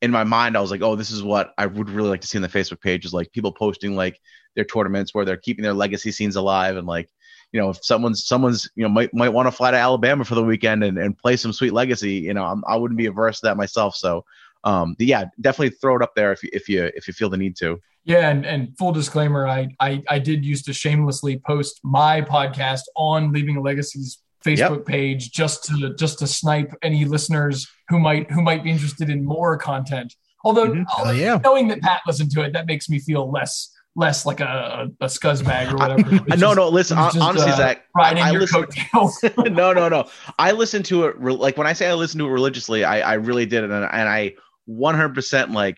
in my mind, I was like, oh, this is what I would really like to see on the Facebook page is like people posting like their tournaments where they're keeping their legacy scenes alive and like, you know, if someone's someone's you know might might want to fly to Alabama for the weekend and, and play some sweet legacy, you know, I'm, I would not be averse to that myself. So, um, yeah, definitely throw it up there if you if you if you feel the need to. Yeah, and, and full disclaimer, I, I I did used to shamelessly post my podcast on Leaving a Legacy's Facebook yep. page just to just to snipe any listeners who might who might be interested in more content. Although, mm-hmm. yeah. knowing that Pat listened to it, that makes me feel less less like a, a scuzzbag or whatever. It no, just- no. Listen, it was hon- just, honestly, uh, Zach, riding I your listen- coattails. no, no, no. I listen to it re- like when I say I listen to it religiously, I, I really did it, and, and I 100% like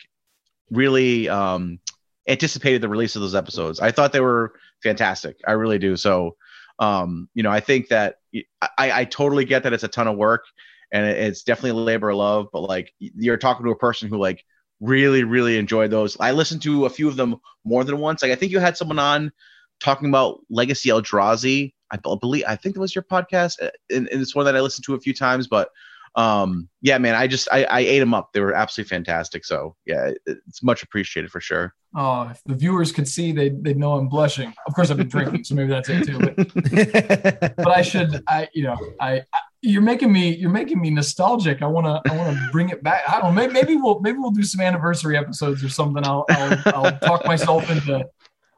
really um anticipated the release of those episodes. I thought they were fantastic. I really do. So, um, you know, I think that I, I totally get that it's a ton of work and it's definitely a labor of love, but like you're talking to a person who like really, really enjoyed those. I listened to a few of them more than once. Like I think you had someone on talking about Legacy Eldrazi. I believe I think it was your podcast, uh, and, and it's one that I listened to a few times. But um, yeah, man, I just I, I ate them up. They were absolutely fantastic. So yeah, it's much appreciated for sure. Oh, if the viewers could see, they they'd know I'm blushing. Of course, I've been drinking, so maybe that's it too. But, but I should, I you know, I, I you're making me you're making me nostalgic. I wanna I wanna bring it back. I don't know. Maybe, maybe we'll maybe we'll do some anniversary episodes or something. I'll I'll, I'll talk myself into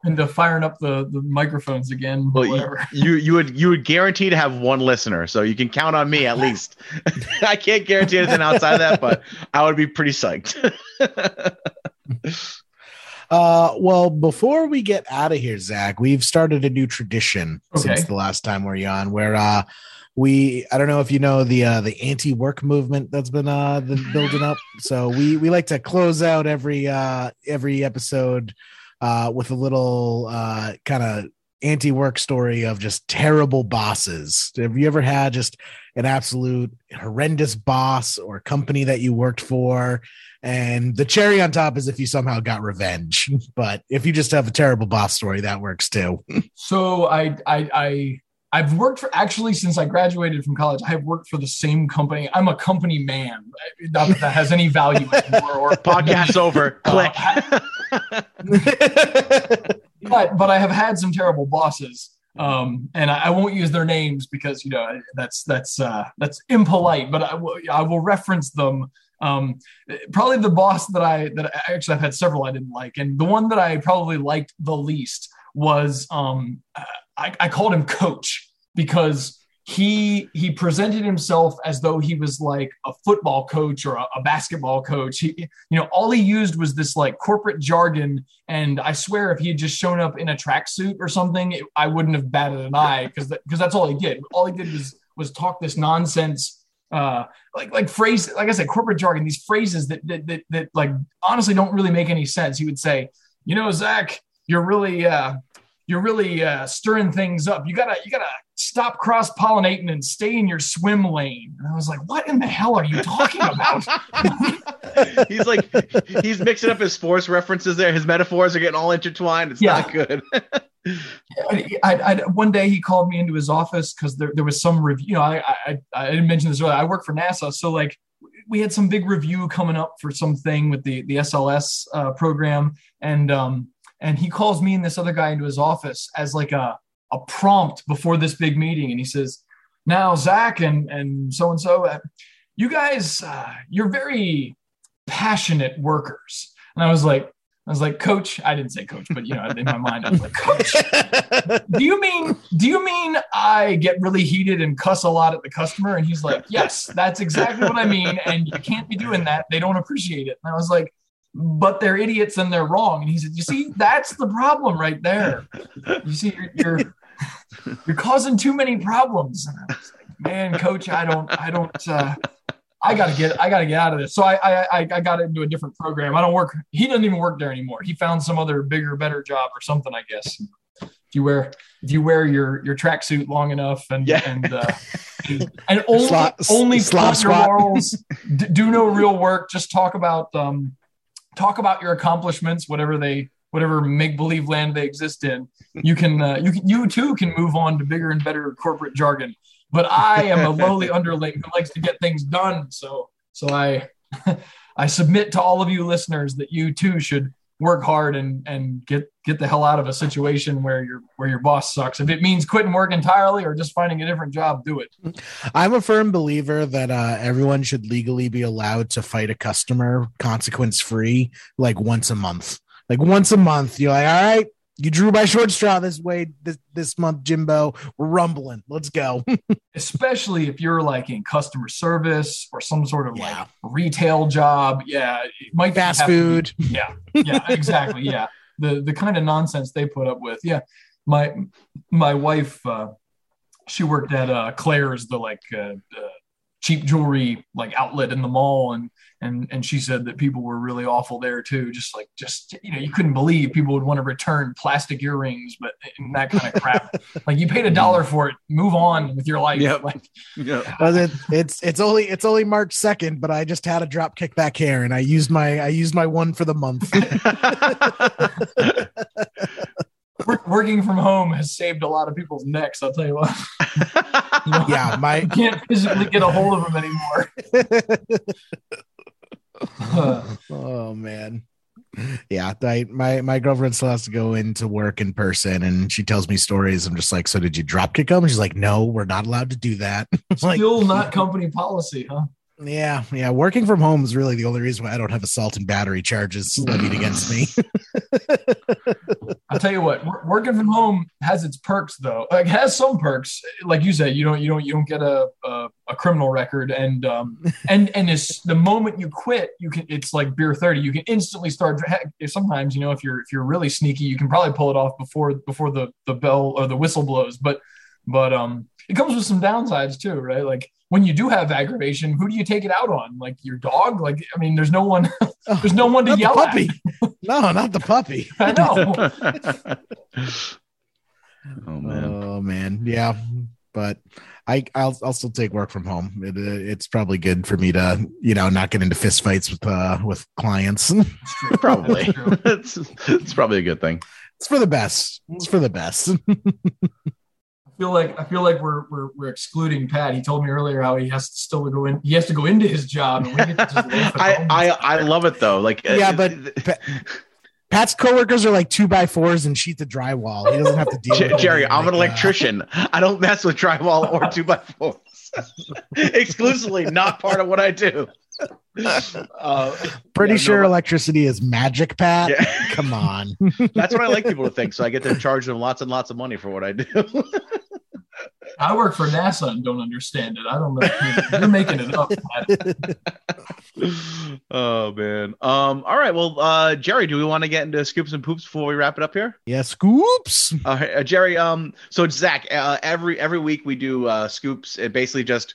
into firing up the the microphones again. Well, you, whatever. you you would you would guarantee to have one listener, so you can count on me at least. I can't guarantee anything outside of that, but I would be pretty psyched. Uh, well, before we get out of here, Zach, we've started a new tradition Okay. since the last time we're on, where uh, we I don't know if you know the uh, the anti-work movement that's been uh been building up. So we we like to close out every uh every episode uh with a little uh kind of anti-work story of just terrible bosses. Have you ever had just an absolute horrendous boss or company that you worked for? And the cherry on top is if you somehow got revenge. But if you just have a terrible boss story, that works too. So I I I I've worked for actually since I graduated from college. I have worked for the same company. I'm a company man. Not that that has any value anymore. Or Podcast's over. Uh, Click. but but I have had some terrible bosses. Um, and I, I won't use their names because you know that's that's uh, that's impolite. But I will will reference them. Um, probably the boss that I that I, actually I've had several I didn't like, and the one that I probably liked the least was um, I, I called him Coach because he he presented himself as though he was like a football coach or a, a basketball coach. He you know all he used was this like corporate jargon, and I swear if he had just shown up in a tracksuit or something, it, I wouldn't have batted an eye because because that's all he did. All he did was was talk this nonsense uh like like phrase like i said corporate jargon these phrases that that, that that like honestly don't really make any sense he would say you know zach you're really uh you're really uh stirring things up you gotta you gotta stop cross pollinating and stay in your swim lane and i was like what in the hell are you talking about he's like he's mixing up his sports references there. His metaphors are getting all intertwined. It's Yeah. not good. I, I, one day he called me into his office because there, there was some review. You know, I, I I didn't mention this earlier. I work for NASA, so like we had some big review coming up for something with the the SLS uh, program, and um and he calls me and this other guy into his office as like a a prompt before this big meeting, and he says, "Now Zach and and so and so, you guys, uh, you're very passionate workers," and I was like. I was like, Coach. I didn't say Coach, but you know, in my mind, I was like, Coach do you mean do you mean I get really heated and cuss a lot at the customer? And he's like, Yes, that's exactly what I mean. And you can't be doing that. They don't appreciate it. And I was like, but they're idiots and they're wrong. And he said, You see, that's the problem right there. You see, you're you're, you're causing too many problems. And I was like, Man, coach, I don't, I don't uh I gotta get I gotta get out of this. So I I I- I got into a different program. I don't work he doesn't even work there anymore. He found some other bigger, better job or something, I guess if you wear if you wear your your tracksuit long enough and Yeah. and uh, and only Slop- only slop your d- do no real work. Just talk about um talk about your accomplishments, whatever they whatever make believe land they exist in. You can uh, you can, you too can move on to bigger and better corporate jargon. But I am a lowly underling who likes to get things done. So so I I submit to all of you listeners that you too should work hard and and get get the hell out of a situation where your where your boss sucks. If it means quitting work entirely or just finding a different job, do it. I'm a firm believer that uh, everyone should legally be allowed to fight a customer consequence free, like once a month. Like once a month, you're like, all right, you drew my short straw this way this, this month, Jimbo. We're rumbling. Let's go. Especially if you're like in customer service or some sort of Yeah. like retail job. Yeah, it might Fast to be- food. yeah, yeah, exactly. Yeah. the the kind of nonsense they put up with. Yeah, my my wife, uh, she worked at uh, Claire's, the like uh, uh, cheap jewelry like outlet in the mall, and and and she said that people were really awful there too. Just like just you know, you couldn't believe people would want to return plastic earrings, but uh, and that kind of crap. like you paid a dollar for it, move on with your life. Yep. Like Yeah. Well, it, it's it's only it's only March second, but I just had a drop kick back hair, and I used my I used my one for the month. work, working from home has saved a lot of people's necks. I'll tell you what. You know, yeah, my you can't physically get a hold of them anymore. oh man yeah I, my my girlfriend still has to go into work in person and she tells me stories i'm just like so did you drop kick them she's like no we're not allowed to do that like Still not company policy, huh? Yeah yeah working from home is really the only reason why i don't have assault and battery charges levied against me I'll tell you what, working from home has its perks though. Like has some perks. Like you said, you don't you don't you don't get a a, a criminal record and um and and it's the moment you quit, you can it's like beer 30. You can instantly start sometimes, you know, if you're if you're really sneaky, you can probably pull it off before before the the bell or the whistle blows. But but um it comes with some downsides too, right? Like when you do have aggravation, who do you take it out on? Like your dog? Like I mean, there's no one there's no one to Not the yell puppy at. no not the puppy I know. oh man. oh man yeah but I, I'll, I'll still take work from home. It, uh, it's probably good for me to, you know, not get into fist fights with, uh, with clients. It's true. Probably. It's, it's probably a good thing. it's for the best. It's for the best. I feel like I feel like we're, we're we're excluding Pat. He told me earlier how he has to still go in. He has to go into his job, and we get to just I. I I love it though. Like uh, Yeah, but- Pat's coworkers are like two by fours and sheets of drywall. He doesn't have to deal Jer- with Jerry, I'm an like, uh, electrician. I don't mess with drywall or two by fours. Exclusively, not part of what I do. Uh, pretty yeah, sure but- electricity is magic, Pat. yeah. Come on. That's what I like people to think. So I get to charge them lots and lots of money for what I do. I work for NASA and don't understand it. I don't know. You're making it up. Pat. oh man. Um. All right. Well, uh, Jerry, do we want to get into scoops and poops before we wrap it up here? yeah, scoops. Uh, uh, Jerry, um, so Zach, uh, every every week we do uh, scoops. It basically just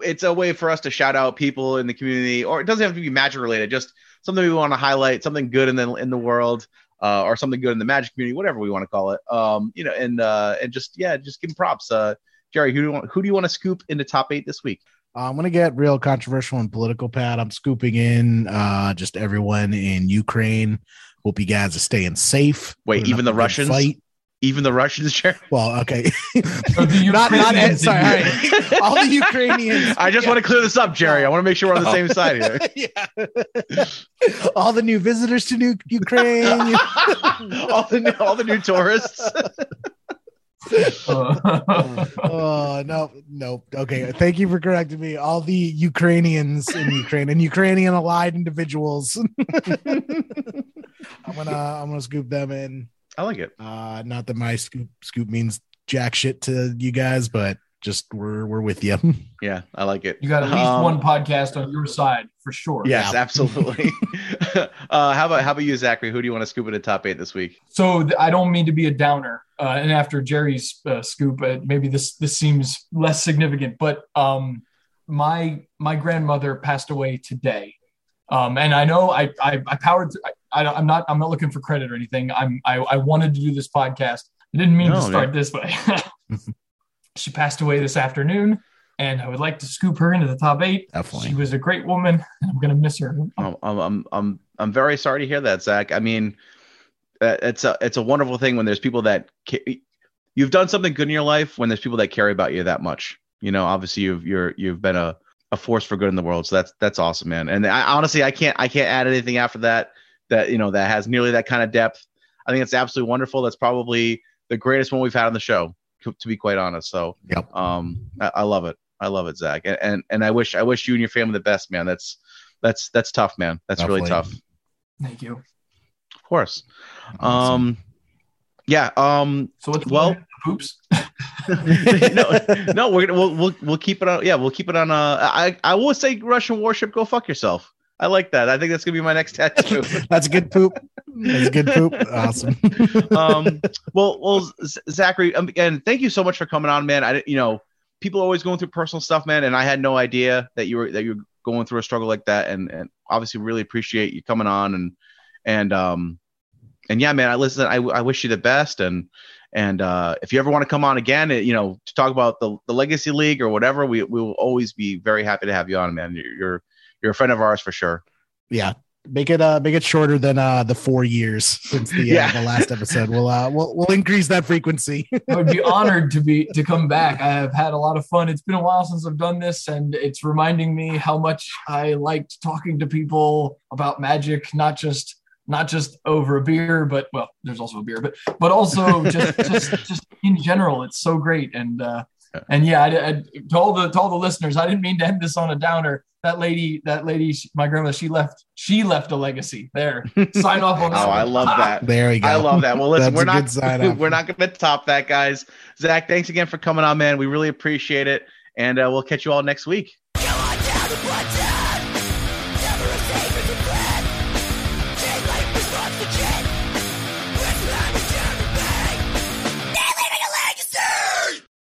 it's a way for us to shout out people in the community, or it doesn't have to be magic related. Just something we want to highlight, something good in the in the world, uh, or something good in the magic community, whatever we want to call it. Um, you know, and uh, and just yeah, just give props. Uh, Jerry, who do you want, who do you want to scoop into top eight this week? Uh, I'm gonna get real controversial and political, Pat. I'm scooping in uh, just everyone in Ukraine. Hope you guys are staying safe. Wait, even the Russians? Fight. Even the Russians, Jerry. Well, okay. So the not not Ukrainians- sorry, all right. all the Ukrainians. I just want to clear this up, Jerry. I want to make sure we're on the same side here. yeah. all the new visitors to new Ukraine. all the new, all the new tourists. Uh, oh no, no. Okay, thank you for correcting me. All the Ukrainians in Ukraine and Ukrainian allied individuals. I'm gonna I'm gonna scoop them in. I like it. Uh, not that my scoop scoop means jack shit to you guys, but just we're we're with you. Yeah, I like it. you got at least Um, one podcast on your side for sure. Yes, Yeah. absolutely. uh, how about how about you, Zachary? Who do you want to scoop into top eight this week? So th- I don't mean to be a downer, uh, and after Jerry's uh, scoop, uh, maybe this this seems less significant, but um, my my grandmother passed away today, um, and I know I I, I powered. Through, I, I, I'm not I'm not looking for credit or anything. I'm I, I wanted to do this podcast. I didn't mean No, to start this way. she passed away this afternoon, and I would like to scoop her into the top eight. Definitely. She was a great woman, and I'm gonna miss her. I'm I'm I'm I'm, I'm very sorry to hear that, Zach. I mean, uh, it's a it's a wonderful thing when there's people that ca- you've done something good in your life when there's people that care about you that much. You know, obviously you've you're you've been a a force for good in the world. So that's that's awesome, man. And I, honestly, I can't I can't add anything after that that you know that has nearly that kind of depth. I think it's absolutely wonderful. That's probably the greatest one we've had on the show, to, to be quite honest. So, Yep. um, I, I love it. I love it, Zach. And, and and I wish I wish you and your family the best, man. That's that's that's tough, man. That's really tough. Thank you. Of course. Um, yeah. Um, So what's Well- oops. no, no, we're gonna we'll, we'll we'll keep it on. Yeah, we'll keep it on. Uh, I I will say Russian warship. Go fuck yourself. I like that. I think that's gonna be my next tattoo. That's a good poop. That's a good poop. Awesome. um, well, well, Zachary, um, again, thank you so much for coming on, man. I, you know, people are always going through personal stuff, man, and I had no idea that you were that you were going through a struggle like that, and and obviously really appreciate you coming on, and and um, and yeah, man, I listen. I, I wish you the best, and and uh, if you ever want to come on again, you know, to talk about the the Legacy League or whatever, we we will always be very happy to have you on, man. You're you're, you're a friend of ours for sure. yeah. Make it uh make it shorter than uh the four years since the Yeah. uh, the last episode. We'll uh we'll we'll increase that frequency. I would be honored to be to come back. I have had a lot of fun. It's been a while since I've done this, and it's reminding me how much I liked talking to people about magic, not just not just over a beer, but well, there's also a beer, but but also just just just in general. It's so great, and uh, and yeah, I, I, to all the to all the listeners, I didn't mean to end this on a downer. That lady, that lady, she- my grandma, she left she left a legacy. There, sign off on Oh. I one. love that. There you go. I love that. Well, listen, we're not we're not going to top that, guys. Zach, thanks again for coming on, man. We really appreciate it, and uh, we'll catch you all next week.